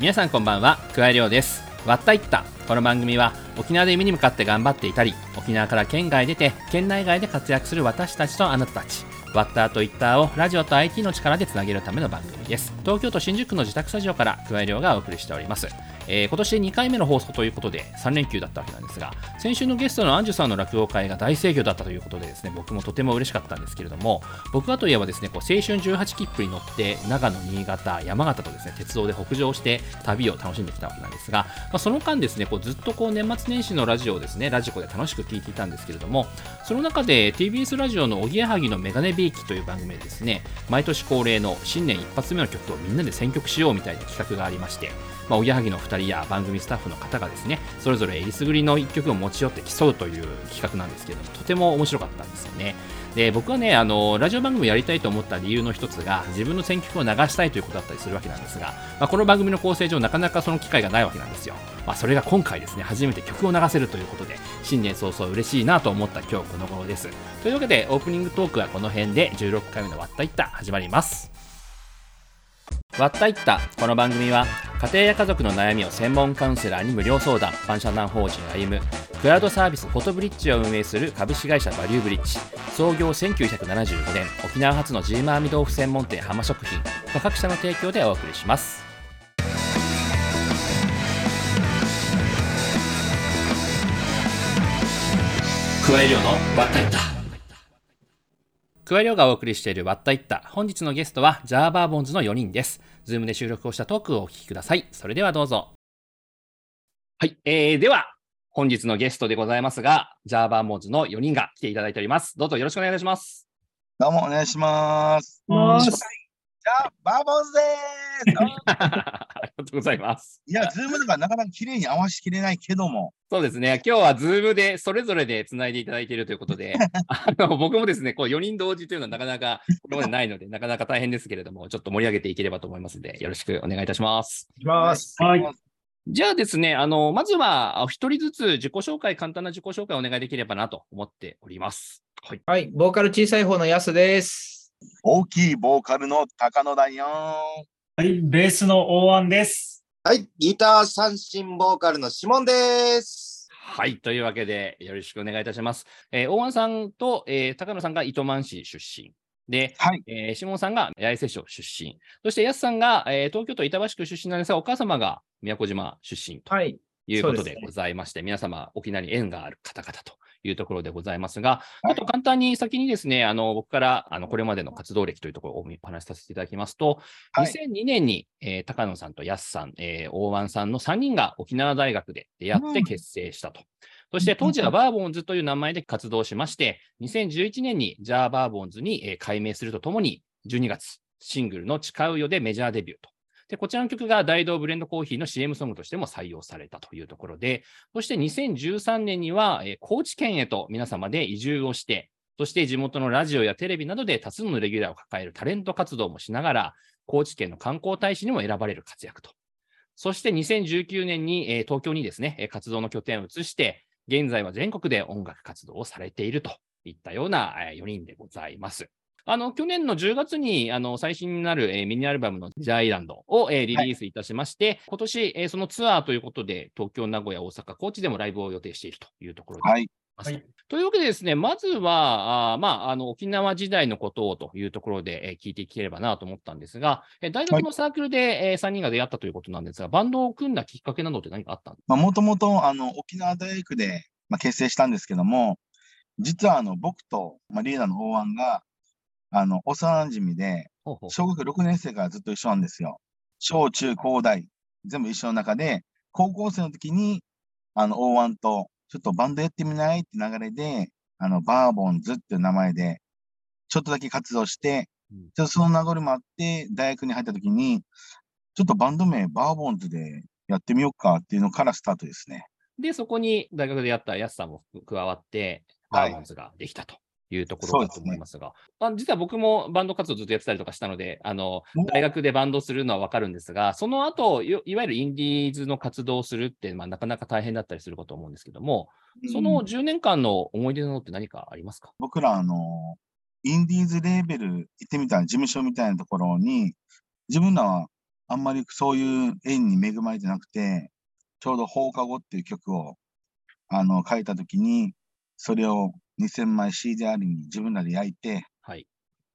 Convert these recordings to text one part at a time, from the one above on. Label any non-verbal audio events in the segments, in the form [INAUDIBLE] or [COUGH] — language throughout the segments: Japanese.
皆さんこんばんは。くわりょうです。わったいった。この番組は沖縄で夢に向かって頑張っていたり沖縄から県外出て県内外で活躍する私たちとあなたたちワッターとイッターをラジオと IT の力でつなげるための番組です。東京都新宿区の自宅スタジオから加え、りょうがお送りしております。えー、今年で2回目の放送ということで3連休だったわけなんですが先週のゲストのアンジュさんの落語会が大盛況だったということでですね僕もとても嬉しかったんですけれども僕はといえばですねこう青春18切符に乗って長野、新潟、山形とですね鉄道で北上して旅を楽しんできたわけなんですが、まあ、その間ですねこうずっとこう年末年始のラジオをですねラジコで楽しく聞いていたんですけれどもその中で TBS ラジオのおぎやはぎのメガネビーキという番組でですね毎年恒例の新年一発目の曲をみんなで選曲しようみたいな企画がありましてまあ、おぎやはぎの2人や番組スタッフの方がですね、それぞれえりすぐりの1曲を持ち寄って競うという企画なんですけども、とても面白かったんですよね。で僕はねあのラジオ番組をやりたいと思った理由の一つが自分の選曲を流したいということだったりするわけなんですが、まあ、この番組の構成上なかなかその機会がないわけなんですよ、まあ、それが今回ですね初めて曲を流せるということで新年早々嬉しいなと思った今日この頃です。というわけでオープニングトークはこの辺で16回目の割ったいった始まります。割ったいった。この番組は家庭や家族の悩みを専門カウンセラーに無料相談万社団法人歩むクラウドサービスフォトブリッジを運営する株式会社バリューブリッジ。創業1975年沖縄発のジーマーミ豆腐専門店浜食品各社の提供でお送りします。桑井亮のわったいった。桑井亮がお送りしているわったいった。本日のゲストは、ジャアバーボンズの4人です。ズームで収録をしたトークをお聞きください。それではどうぞ。はい。えー、では、本日のゲストでございますが、ジャアバーボンズの4人が来ていただいております。どうぞよろしくお願いいたします。どうもお願いします。ジャアバーボンズです [LAUGHS] ありがとうございます。いや、ズームとかなかなか綺麗に合わしきれないけども。そうですね。今日はズームでそれぞれでつないでいただいているということで、[LAUGHS] あの僕もですね、こう4人同時というのはなかなかこれまでないので、[LAUGHS] なかなか大変ですけれども、ちょっと盛り上げていければと思いますので、よろしくお願いいたします。いきます。はい。じゃあですね、あの、まずは、お一人ずつ自己紹介、簡単な自己紹介をお願いできればなと思っております。はい。はい、ボーカル小さい方のやすです。大きいボーカルの高野だよ。はい、ベースの大安です。はい、ギター三振ボーカルのシモンです。はい、というわけでよろしくお願いいたします。えー、大安さんと、えー、高野さんが糸満市出身。で、はいえー、下さんが八重瀬町出身。そして、安さんが、えー、東京都板橋区出身なんですが、お母様が宮古島出身ということでございまして、はいね、皆様、沖縄に縁がある方々というところでございますが、ちょっと簡単に先にですね、あの僕からあのこれまでの活動歴というところをお話しさせていただきますと、はい、2002年に、えー、高野さんと安さん、えー、大湾さんの3人が沖縄大学で出会って結成したと。うんそして当時はバーボンズという名前で活動しまして、2011年にジャーバーボンズに改名するとともに、12月、シングルの誓うよでメジャーデビューとで、こちらの曲が大道ブレンドコーヒーの CM ソングとしても採用されたというところで、そして2013年には、え、高知県へと皆様で移住をして、そして地元のラジオやテレビなどで多数のレギュラーを抱えるタレント活動もしながら、高知県の観光大使にも選ばれる活躍と。そして2019年に、え、東京にですね、活動の拠点を移して、現在は全国で音楽活動をされているといったような4人でございます。あの、去年の10月に、あの、最新になる、えー、ミニアルバムのジャイランドを、えー、リリースいたしまして、はい、今年、えー、そのツアーということで、東京、名古屋、大阪、高知でもライブを予定しているというところで。はい。はい、というわけでですね、まずは、あまあ、あの沖縄時代のことをというところで、えー、聞いていければなと思ったんですが、えー、大学のサークルで、はい、えー、3人が出会ったということなんですが、バンドを組んだきっかけなどって何かあったんですかもともと沖縄大学で、まあ、結成したんですけども、実はあの僕と、まあ、リーダーの大安が、あの、幼馴染で、小学6年生からずっと一緒なんですよ。小中高大、全部一緒の中で、高校生の時に、あの、大湾と、ちょっとバンドやってみない？って流れで、あの、バーボンズっていう名前で、ちょっとだけ活動して、ちょっとその名残もあって、大学に入った時に、ちょっとバンド名バーボンズでやってみようかっていうのからスタートですね。で、そこに大学でやった安さんも加わって、バーボンズができたと。いうところだと思いますが、すね、あ実は僕もバンド活動ずっとやってたりとかしたので、あの大学でバンドするのは分かるんですが、その後いわゆるインディーズの活動をするって、まあ、なかなか大変だったりするかと思うんですけども、その10年間の思い出のって何かありますか？僕らあの、インディーズレーベル行ってみた事務所みたいなところに、自分らはあんまりそういう縁に恵まれてなくて、ちょうど放課後っていう曲を、あの、書いたときに、それを2000枚 CDR に自分らで焼いて、はい。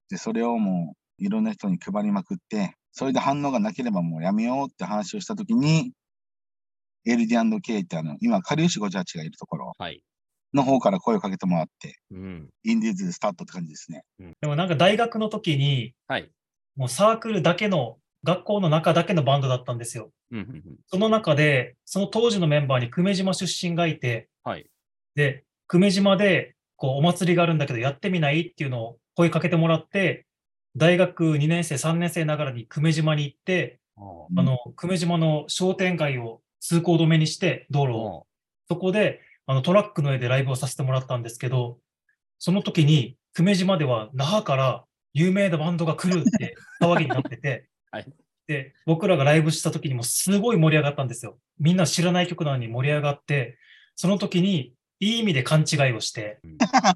で、それをもういろんな人に配りまくって、それで反応がなければもうやめようって話をしたときに、LD&K ってあの、今、かりゆし58がいるところの方から声をかけてもらって、うん、インディーズスタートって感じですね。うん、でもなんか大学の時に、はい、もうサークルだけの、学校の中だけのバンドだったんですよ。その中で、その当時のメンバーに久米島出身がいて、はい、で、久米島でこうお祭りがあるんだけどやってみないっていうのを声かけてもらって、大学2年生、3年生ながらに久米島に行って、あの久米島の商店街を通行止めにして、道路を。そこであのトラックの上でライブをさせてもらったんですけど、その時に久米島では那覇から有名なバンドが来るって騒ぎになってて、[LAUGHS] はい、で、僕らがライブした時にもすごい盛り上がったんですよ。みんな知らない曲なのに盛り上がって、その時にいい意味で勘違いをして、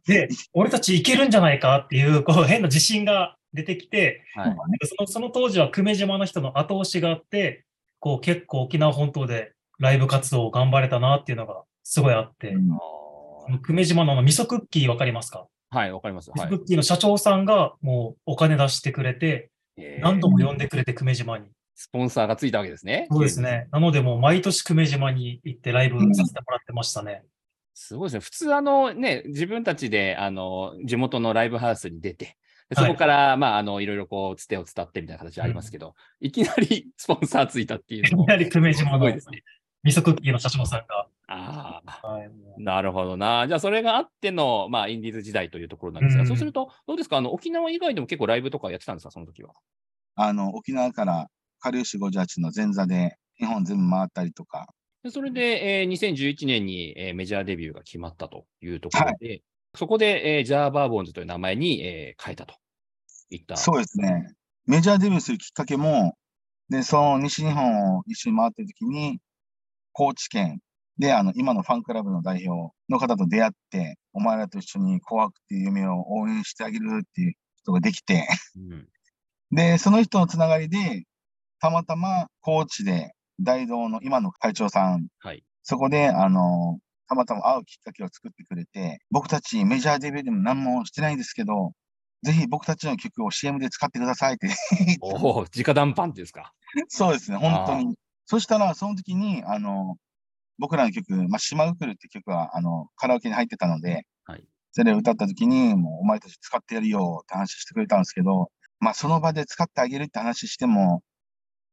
で、俺たちいけるんじゃないかっていう、こう変な自信が出てきて、はい、そのその当時は久米島の人の後押しがあって、こう結構沖縄本島でライブ活動を頑張れたなっていうのがすごいあって、うん、久米島のの味噌クッキーわかりますか？はい、わかります。味噌クッキーの社長さんがもうお金出してくれて、何度も呼んでくれて久米島に。スポンサーがついたわけですね。そうですね。なのでもう毎年久米島に行ってライブさせてもらってましたね。すごいですね。普通あのね、自分たちであの地元のライブハウスに出て、そこから、はい、まあ、あの、いろいろこう、つてを伝ってみたいな形ありますけど、うん、いきなり [LAUGHS] スポンサーついたっていういきなり久米島のですね。味噌クッキーの社長さんが。ああ、はい、なるほどな。じゃあ、それがあっての、まあ、インディーズ時代というところなんですが、うん、そうすると、どうですか？あの、沖縄以外でも結構ライブとかやってたんですか？その時は。あの、沖縄から、かりゅうし58の前座で、日本全部回ったりとか。でそれで、えー、2011年に、えー、メジャーデビューが決まったというところで、はい、そこで、えー、ジャーバーボンズという名前に、えー、変えたといった。そうですね。メジャーデビューするきっかけも、で、その西日本を一緒に回ってる時に、高知県で、あの、今のファンクラブの代表の方と出会って、お前らと一緒に紅白っていう夢を応援してあげるっていう人ができて、うん、で、その人のつながりで、たまたま高知で大道の今の会長さん、はい、そこで、あの、たまたま会うきっかけを作ってくれて、僕たちメジャーデビューでも何もしてないんですけど、ぜひ僕たちの曲を CM で使ってくださいって。[LAUGHS] おお、直談判ですか？そうですね、本当に。そしたら、その時に、あの、僕らの曲、まあ、島うくるって曲は、あの、カラオケに入ってたので、はい、それを歌った時に、もうお前たち使ってやるよって話してくれたんですけど、まあ、その場で使ってあげるって話しても、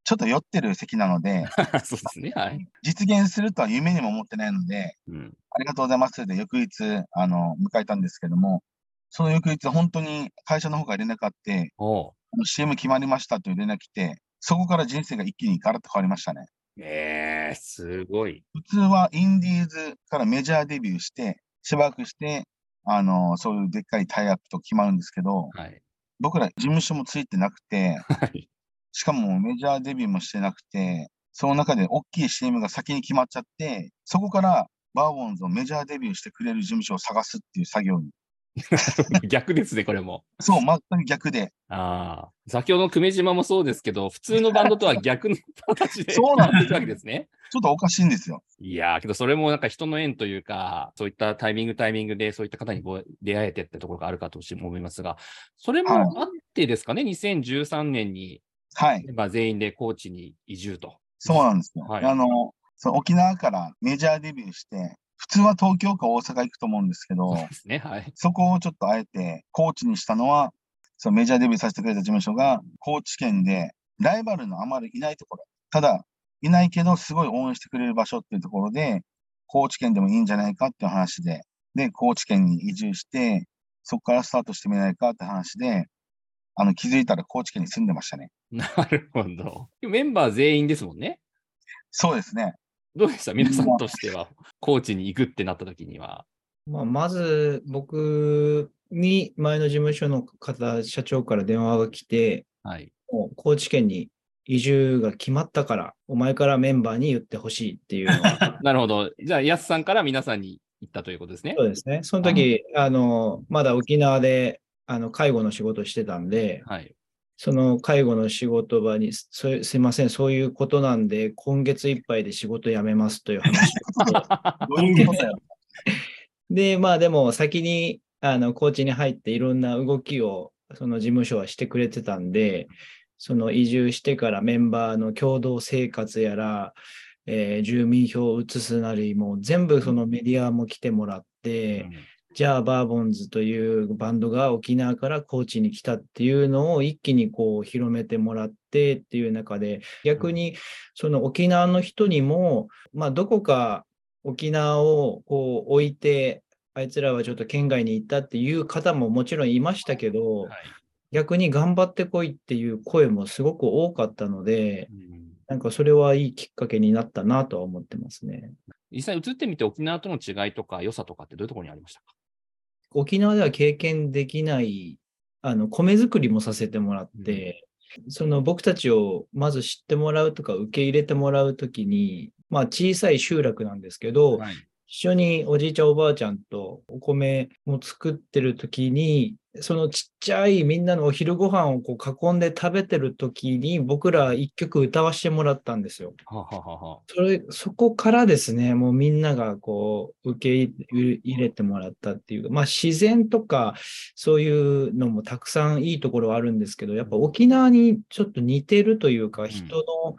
ちょっと酔ってる席なので、[LAUGHS] そうですね、はい。実現するとは夢にも思ってないので、うん、ありがとうございますで、翌日、あの、迎えたんですけども、その翌日、本当に会社の方から連絡あって、CM 決まりましたという連絡来て、そこから人生が一気にガラッと変わりましたね。えー、すごい。普通はインディーズからメジャーデビューして、しばらくして、あの、そういうでっかいタイアップと決まるんですけど、はい、僕ら事務所もついてなくて、はい、しかもメジャーデビューもしてなくて、その中で大きい CM が先に決まっちゃって、そこからバーボンズをメジャーデビューしてくれる事務所を探すっていう作業に [LAUGHS] 逆ですね、これも。そう、全く逆で。ああ。先ほどの久米島もそうですけど、普通のバンドとは逆の形でそうなんですわけですね。ちょっとおかしいんですよ。いやー、けどそれもなんか人の縁というか、そういったタイミングタイミングでそういった方にこう出会えてってところがあるかと思いますが、それもあってですかね、はい、2013年に、はい。まあ全員で高知に移住と。そうなんですよ。はい、あの、そ沖縄からメジャーデビューして、普通は東京か大阪行くと思うんですけど、そうですね、はい。そこをちょっとあえて、高知にしたのは、そのメジャーデビューさせてくれた事務所が、高知県で、ライバルのあまりいないところ、ただ、いないけど、すごい応援してくれる場所っていうところで、高知県でもいいんじゃないかっていう話で、で、高知県に移住して、そこからスタートしてみないかって話で、あの、気づいたら高知県に住んでましたね。[LAUGHS] なるほど。メンバー全員ですもんね。そうですね。どうでした？皆さんとしては、高知に行くってなった時には。まあ、まず、僕に前の事務所の方、社長から電話が来て、はい、もう高知県に移住が決まったから、お前からメンバーに言ってほしいっていうのは。[LAUGHS] なるほど。じゃあ、安さんから皆さんに言ったということですね。そうですね。その時、あの、まだ沖縄で、あの、介護の仕事してたんで、はい。その介護の仕事場に、すいません、そういうことなんで、今月いっぱいで仕事辞めますという話どういうことだよ。[LAUGHS] [LAUGHS] で、まあでも先に、あの、コーチに入っていろんな動きを、その事務所はしてくれてたんで、その移住してからメンバーの共同生活やら、えー、住民票を移すなり、もう全部そのメディアも来てもらって、うんじゃあバーボンズというバンドが沖縄から高知に来たっていうのを一気にこう広めてもらってっていう中で逆にその沖縄の人にも、まあ、どこか沖縄をこう置いてあいつらはちょっと県外に行ったっていう方ももちろんいましたけど、はい、逆に頑張ってこいっていう声もすごく多かったので、うん、なんかそれはいいきっかけになったなとは思ってますね。実際移ってみて沖縄との違いとか良さとかってどういうところにありましたか？沖縄では経験できないあの米作りもさせてもらって、うん、その僕たちをまず知ってもらうとか受け入れてもらうときに、まあ、小さい集落なんですけど、はい、一緒におじいちゃんおばあちゃんとお米も作ってる時に、そのちっちゃいみんなのお昼ご飯をこう囲んで食べてる時に僕ら一曲歌わせてもらったんですよ。はははそれそこからですね、もうみんながこう受け入れてもらったっていう、まあ自然とかそういうのもたくさんいいところはあるんですけど、やっぱ沖縄にちょっと似てるというか、人の、うん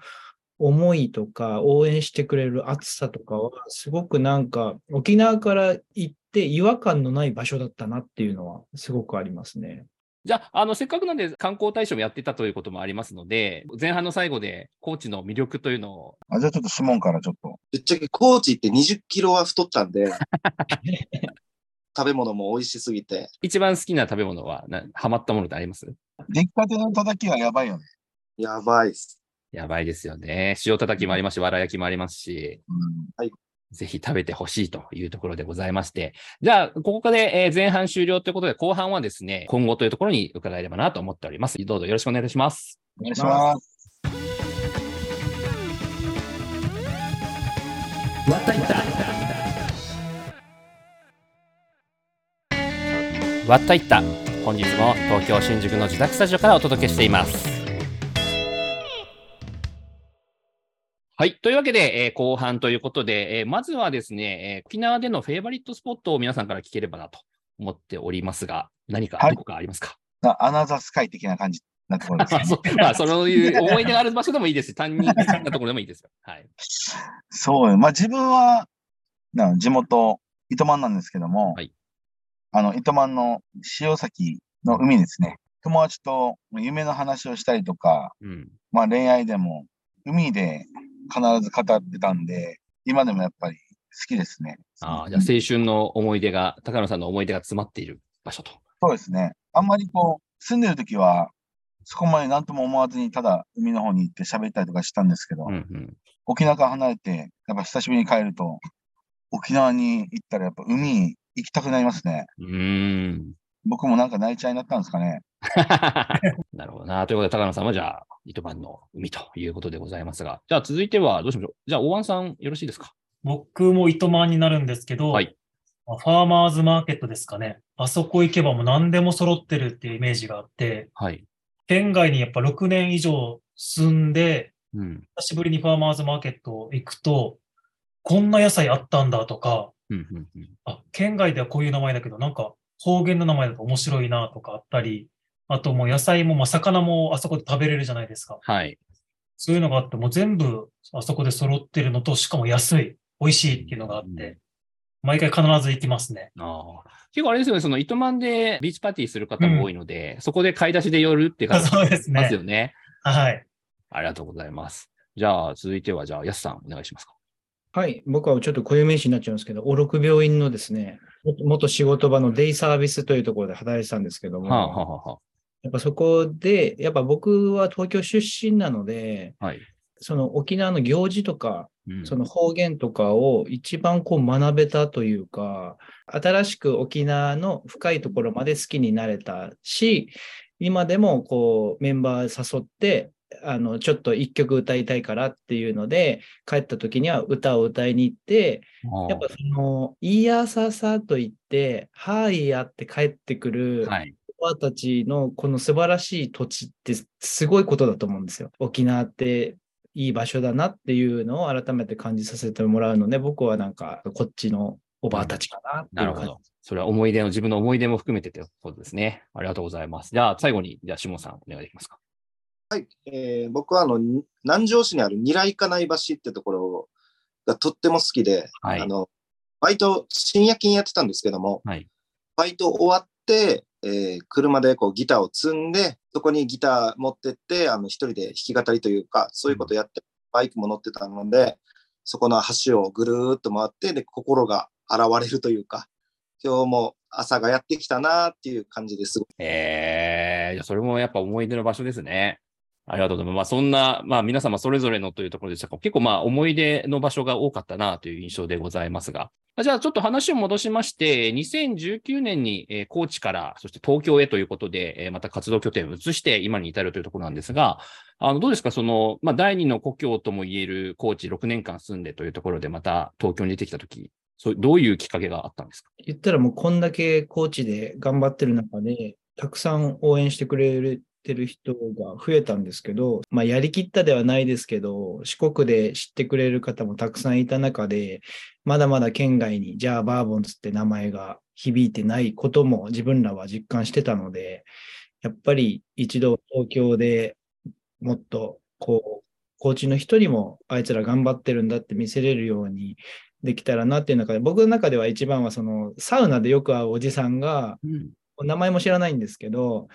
思いとか応援してくれる熱さとかはすごくなんか沖縄から行って違和感のない場所だったなっていうのはすごくありますね。じゃあ、あの、せっかくなんで観光大使もやってたということもありますので、前半の最後で高知の魅力というのを。あじゃあちょっとシモンからちょっと。ぶっちゃけ高知って20キロは太ったんで、[LAUGHS] 食べ物も美味しすぎて。一番好きな食べ物はな、ハマったものってあります？出来たての叩きはやばいよね。やばいっす。やばいですよね。塩叩きもありますし、わら焼きもありますし、うん、はい。ぜひ食べてほしいというところでございまして。じゃあ、ここで前半終了ということで、後半はですね、今後というところに伺えればなと思っております。どうぞよろしくお願いします。お願いします。わったいったわったいった本日も東京新宿の自宅スタジオからお届けしていますはい。というわけで、えー、後半ということで、えー、まずはですね、えー、沖縄でのフェイバリットスポットを皆さんから聞ければなと思っておりますが、何か、どこかありますか？アナザースカイ的な感じなところです、ね。そまあ、そういう思い出がある場所でもいいですし、単に好きなところでもいいですよ。[LAUGHS] はい。そう、まあ自分は、地元、糸満なんですけども、はい、あの、糸満の潮崎の海ですね。友達と夢の話をしたりとか、うん、まあ恋愛でも、海で必ず語ってたんで、今でもやっぱり好きですね。ああ、じゃあ青春の思い出が、高野さんの思い出が詰まっている場所と。そうですね。あんまりこう、住んでる時は、そこまで何とも思わずに、ただ海の方に行って喋ったりとかしたんですけど、うんうん、沖縄から離れて、やっぱ久しぶりに帰ると、沖縄に行ったらやっぱ海行きたくなりますね。うん僕もなんか泣いちゃいになったんですかね。[LAUGHS] なるほどな。ということで、高野さんはじゃあ、糸満の海ということでございますが、じゃあ続いてはどうしましょう。じゃあ、大湾さんよろしいですか？僕も糸満になるんですけど、はい、ファーマーズマーケットですかね。あそこ行けばもう何でも揃ってるっていうイメージがあって、はい、県外にやっぱ6年以上住んで、うん、久しぶりにファーマーズマーケット行くと、こんな野菜あったんだとか、うんうんうん、あ県外ではこういう名前だけど、なんか方言の名前だと面白いなとかあったり、あともう野菜も、まあ、魚もあそこで食べれるじゃないですか。はい。そういうのがあって、もう全部あそこで揃ってるのと、しかも安い、美味しいっていうのがあって、毎回必ず行きますね。ああ。結構あれですよね、その糸満でビーチパーティーする方も多いので、うん、そこで買い出しで寄るって感じますよね。はい。ありがとうございます。じゃあ、続いては、じゃあ、安さん、お願いしますか。はい。僕はちょっと固有名詞になっちゃうんですけど、おろく病院のですね、元仕事場のデイサービスというところで働いてたんですけども、はあはあはあ、やっぱそこで、やっぱ僕は東京出身なので、はい、その沖縄の行事とか、うん、その方言とかを一番こう学べたというか、新しく沖縄の深いところまで好きになれたし、今でもこうメンバー誘って、あの、ちょっと一曲歌いたいからっていうので、帰った時には歌を歌いに行って、やっぱその、いやささと言って、はいやって帰ってくる、はい、おばたちのこの素晴らしい土地ってすごいことだと思うんですよ。沖縄っていい場所だなっていうのを改めて感じさせてもらうので、僕はなんかこっちのおばあたちかななるほど。それは思い出の、自分の思い出も含めてということですね。ありがとうございます。じゃあ最後に、じゃあ下さんお願いできますか。はい、えー、僕はあの南城市にある二来金井橋ってところがとっても好きで、はい、あのバイト、深夜勤やってたんですけども、はい、バイト終わって、えー、車でこうギターを積んで、そこにギター持ってって、あの一人で弾き語りというか、そういうことやって、バイクも乗ってたので、そこの橋をぐるーっと回って、で、心が現れるというか、今日も朝がやってきたなっていう感じです。えー、それもやっぱ思い出の場所ですね。ありがとうございます。まあ、そんな、まあ、皆様それぞれのというところでしたが、結構まあ、思い出の場所が多かったなという印象でございますが、じゃあちょっと話を戻しまして、2019年に、高知から、そして東京へということで、また活動拠点を移して今に至るというところなんですが、あの、どうですか？その、まあ、第二の故郷とも言える高知6年間住んでというところで、また東京に出てきたとき、そうどういうきっかけがあったんですか？言ったらもうこんだけ高知で頑張ってる中で、たくさん応援してくれるてる人が増えたんですけど、まあ、やりきったではないですけど、四国で知ってくれる方もたくさんいた中で、まだまだ県外に、じゃあバーボンズって名前が響いてないことも自分らは実感してたので、やっぱり一度東京でもっとこう、コーチの人にもあいつら頑張ってるんだって見せれるようにできたらなっていう中で、僕の中では一番はそのサウナでよく会うおじさんが、うん、名前も知らないんですけど、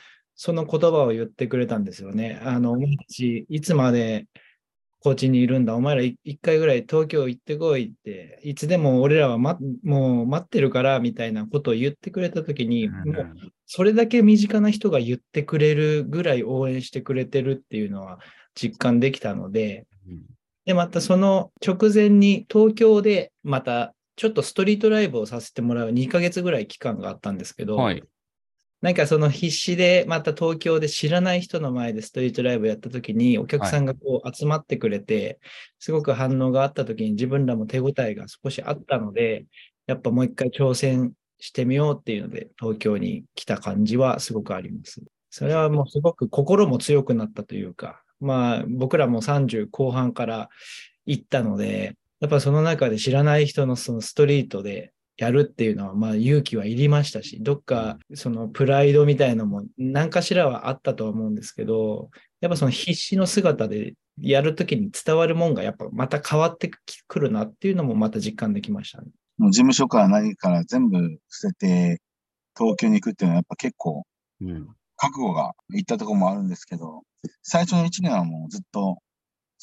その言葉を言ってくれたんですよね。あの、お前たち、いつまで高知にいるんだ、お前ら一回ぐらい東京行ってこいって、いつでも俺らは、ま、もう待ってるからみたいなことを言ってくれたときに、もうそれだけ身近な人が言ってくれるぐらい応援してくれてるっていうのは実感できたので、で、またその直前に東京でまたちょっとストリートライブをさせてもらう2ヶ月ぐらい期間があったんですけど、はい、なんかその必死でまた東京で知らない人の前でストリートライブやった時にお客さんがこう集まってくれて、はい、すごく反応があった時に自分らも手応えが少しあったので、やっぱもう一回挑戦してみようっていうので東京に来た感じはすごくあります。それはもうすごく心も強くなったというか、まあ僕らも30後半から行ったので、やっぱその中で知らない人のそのストリートでやるっていうのは、まあ勇気はいりましたし、どっかそのプライドみたいのも何かしらはあったとは思うんですけど、やっぱその必死の姿でやるときに伝わるもんがやっぱまた変わってくるなっていうのもまた実感できましたね。もう事務所から何から全部捨てて東京に行くっていうのはやっぱ結構覚悟がいったところもあるんですけど、最初の1年はもうずっと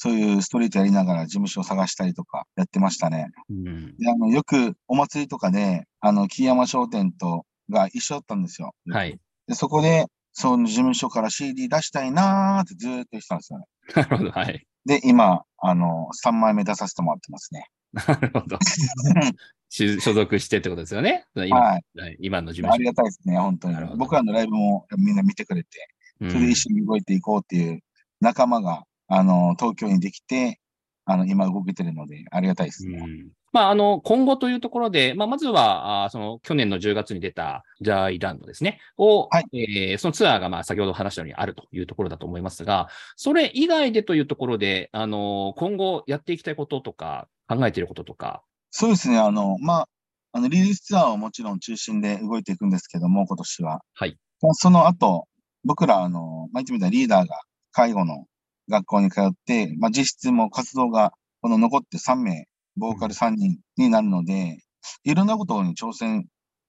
そういうストリートやりながら事務所を探したりとかやってましたね。うん、であのよくお祭りとかで、あの、木山商店とが一緒だったんですよ。はい。でそこで、その事務所から CD 出したいなーってずーっと言ってたんですよね。なるほど、はい。で、今、あの、3枚目出させてもらってますね。なるほど。[LAUGHS] 所属してってことですよね？今,、はい、今の事務所。ありがたいですね、本当に。僕らのライブもみんな見てくれて、それで一緒に動いていこうっていう仲間があの、東京にできて、あの、今動けてるので、ありがたいですね。うんまあ、あの、今後というところで、まあ、まずは、あその、去年の10月に出た、ジャイランドですね、を、はい、えー、そのツアーが、まあ、先ほど話したようにあるというところだと思いますが、それ以外でというところで、あの、今後やっていきたいこととか、考えていることとか。そうですね、あの、まあ、あの、リリースツアーはもちろん中心で動いていくんですけども、今年は。はい。その後、僕ら、あの、まあ、言ってみたらリーダーが介護の学校に通って、まあ、実質も活動が、この残って3名、ボーカル3人になるので、いろんなことに挑戦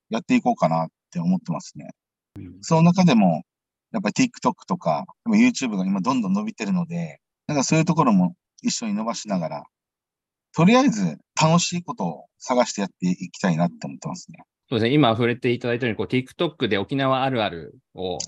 やっていこうかなって思ってますね。うん、その中でも、やっぱり TikTok とか、YouTube が今どんどん伸びてるので、なんかそういうところも一緒に伸ばしながら、とりあえず楽しいことを探してやっていきたいなって思ってますね。そうですね。今触れていただいたように、こう TikTok で沖縄あるあるを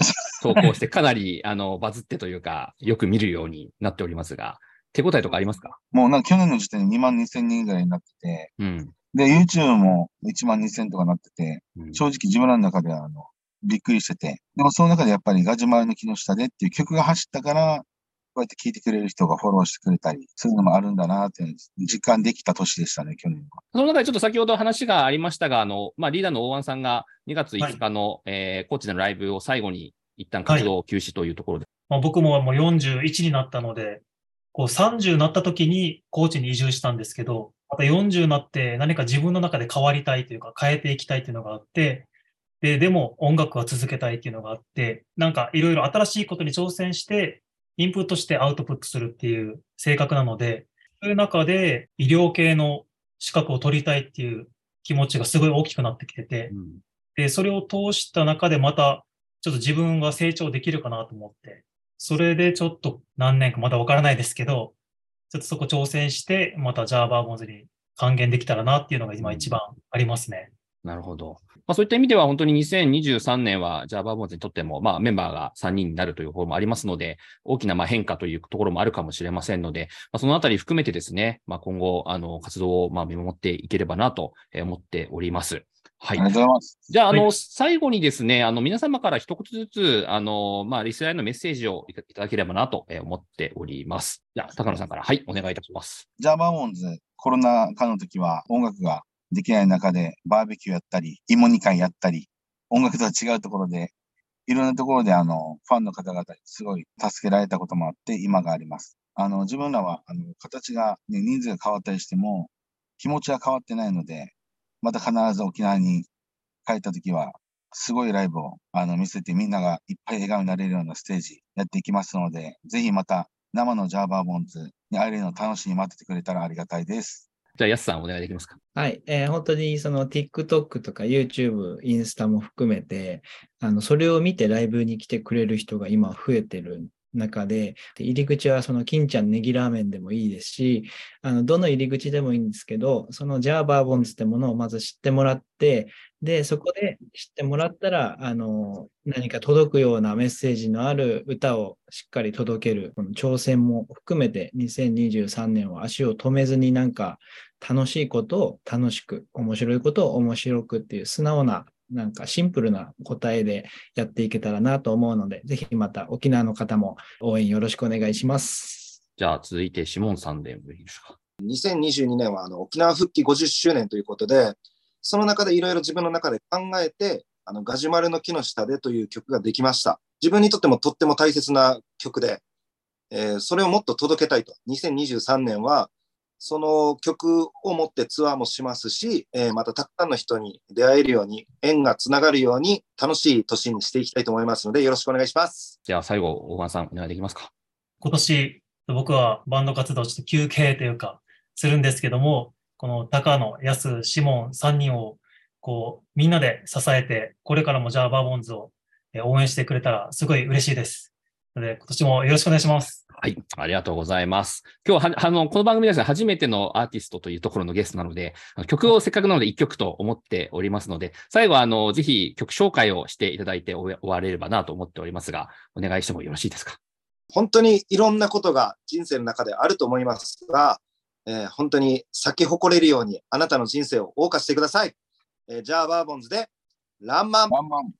投稿して、[LAUGHS] かなりあのバズってというか、よく見るようになっておりますが、手応えとかありますか？もうなんか去年の時点で2万2000人ぐらいになってて、うん、で、YouTube も1万2000とかなってて、うん、正直自分らの中ではあのびっくりしてて、でもその中でやっぱりガジュマルの木の下でっていう曲が走ったから、こうやって聞いてくれる人がフォローしてくれたり、そういうのもあるんだなって実感できた年でしたね、去年は。その中でちょっと先ほど話がありましたが、あの、まあ、リーダーの大湾さんが2月5日の、はい、えー、コーチでのライブを最後に一旦活動休止というところで。はい、まあ、僕ももう41になったので、こう30になった時にコーチに移住したんですけど、また40になって何か自分の中で変わりたいというか変えていきたいというのがあって、で、でも音楽は続けたいっていうのがあって、なんかいろいろ新しいことに挑戦して、インプットしてアウトプットするっていう性格なので、そういう中で医療系の資格を取りたいっていう気持ちがすごい大きくなってきてて、うん、で、それを通した中でまたちょっと自分が成長できるかなと思って、それでちょっと何年かまだわからないですけど、ちょっとそこ挑戦して、またジャーバーボンズに還元できたらなっていうのが今一番ありますね。なるほど。まあ、そういった意味では本当に2023年はジャーバーボンズにとっても、まあ、メンバーが3人になるという方もありますので、大きなまあ変化というところもあるかもしれませんので、まあ、そのあたり含めてですね、まあ、今後、あの、活動をまあ見守っていければなと思っております。はい。ありがとうございます。じゃあ、あの、はい、最後にですね、あの、皆様から一言ずつ、あの、まあ、リスナーへのメッセージをいただければなと思っております。じゃあ、高野さんから、はい、お願いいたします。ジャーバーボンズ、コロナ禍の時は音楽ができない中でバーベキューやったり、芋煮会やったり、音楽とは違うところで、いろんなところであの、ファンの方々にすごい助けられたこともあって、今があります。あの、自分らは、あの、形が、ね、人数が変わったりしても、気持ちは変わってないので、また必ず沖縄に帰った時は、すごいライブをあの見せてみんながいっぱい笑顔になれるようなステージやっていきますので、ぜひまた生のジャーバーボンズに会えるのを楽しみに待っててくれたらありがたいです。じゃあ、やすさんお願いできますか？はい。えー、本当にその TikTok とか YouTube、インスタも含めて、あの、それを見てライブに来てくれる人が今増えてる中で、入り口はその金ちゃんネギラーメンでもいいですし、あの、どの入り口でもいいんですけど、そのジャーバーボンズってものをまず知ってもらって、で、そこで知ってもらったら、あの、何か届くようなメッセージのある歌をしっかり届ける、この挑戦も含めて2023年は足を止めずになんか楽しいことを楽しく、面白いことを面白くっていう素直ななんかシンプルな答えでやっていけたらなと思うので、ぜひまた沖縄の方も応援よろしくお願いします。じゃあ続いてシモンさんでよいでしょうか。2022年はあの沖縄復帰50周年ということで、その中でいろいろ自分の中で考えて、あのガジュマルの木の下でという曲ができました。自分にとってもとっても大切な曲で、えー、それをもっと届けたいと。2023年はその曲を持ってツアーもしますし、えー、またたくさんの人に出会えるように、縁がつながるように、楽しい年にしていきたいと思いますので、よろしくお願いします。じゃあ最後、大川さん、お願いできますか？今年、僕はバンド活動ちょっと休憩というか、するんですけども、この高野、安、シモン3人を、こう、みんなで支えて、これからもじゃあバーボンズを応援してくれたら、すごい嬉しいです。ので、今年もよろしくお願いします。はい、ありがとうございます。今日は、あの、この番組ですね、初めてのアーティストというところのゲストなので、曲をせっかくなので1曲と思っておりますので、最後は、あの、ぜひ曲紹介をしていただいて終われればなと思っておりますが、お願いしてもよろしいですか？本当にいろんなことが人生の中であると思いますが、えー、本当に咲き誇れるようにあなたの人生を謳歌してください。えー、じゃあ、バーボンズで、ランマン。ランマン。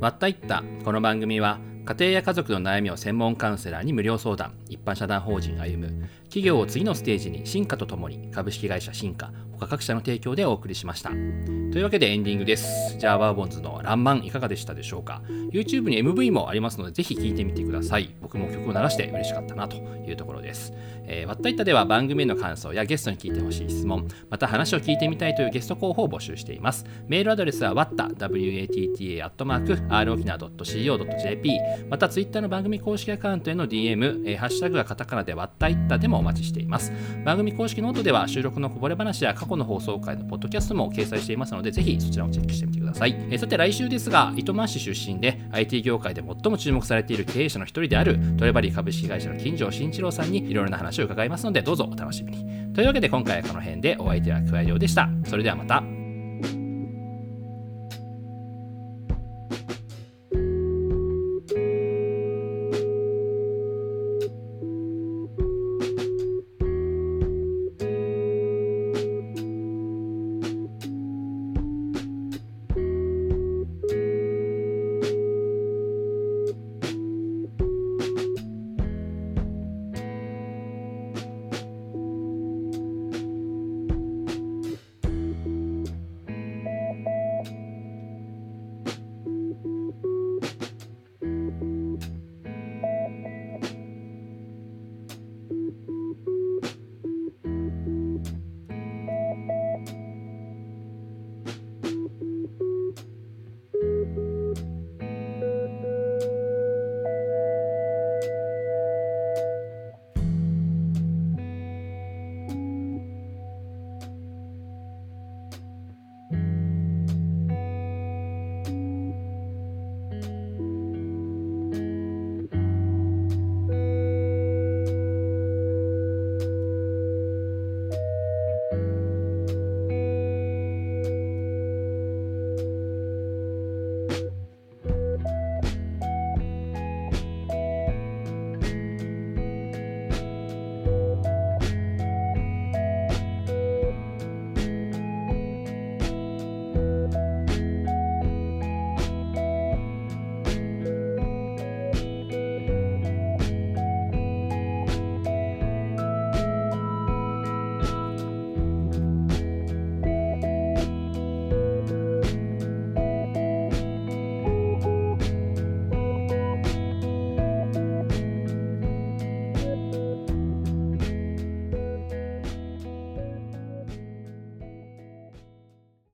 わったいった。この番組は、家庭や家族の悩みを専門カウンセラーに無料相談一般社団法人歩む企業を次のステージに進化とともに株式会社進化他各社の提供でお送りしました。というわけでエンディングです。じゃあバーボンズの「らんまん」いかがでしたでしょうか？YouTube に MV もありますのでぜひ聴いてみてください。僕も曲を流して嬉しかったなというところです。えー、わったいったでは番組への感想やゲストに聞いてほしい質問、また話を聞いてみたいというゲスト候補を募集しています。メールアドレスは watta, watta@rokinawa.co.jp またツイッターの番組公式アカウントへの DM、えー、ハッシュタグがカタカナでわったいったでもお待ちしています。番組公式ノートでは収録のこぼれ話や過去の放送回のポッドキャストも掲載していますので、ぜひそちらもチェックしてみてください。え、さて来週ですが、糸満市出身で IT 業界で最も注目されている経営者の一人であるトレバリー株式会社の金城慎一郎さんにいろいろな話を伺いますので、どうぞお楽しみに。というわけで今回はこの辺でお相手はクワイリョウでした。それではまた。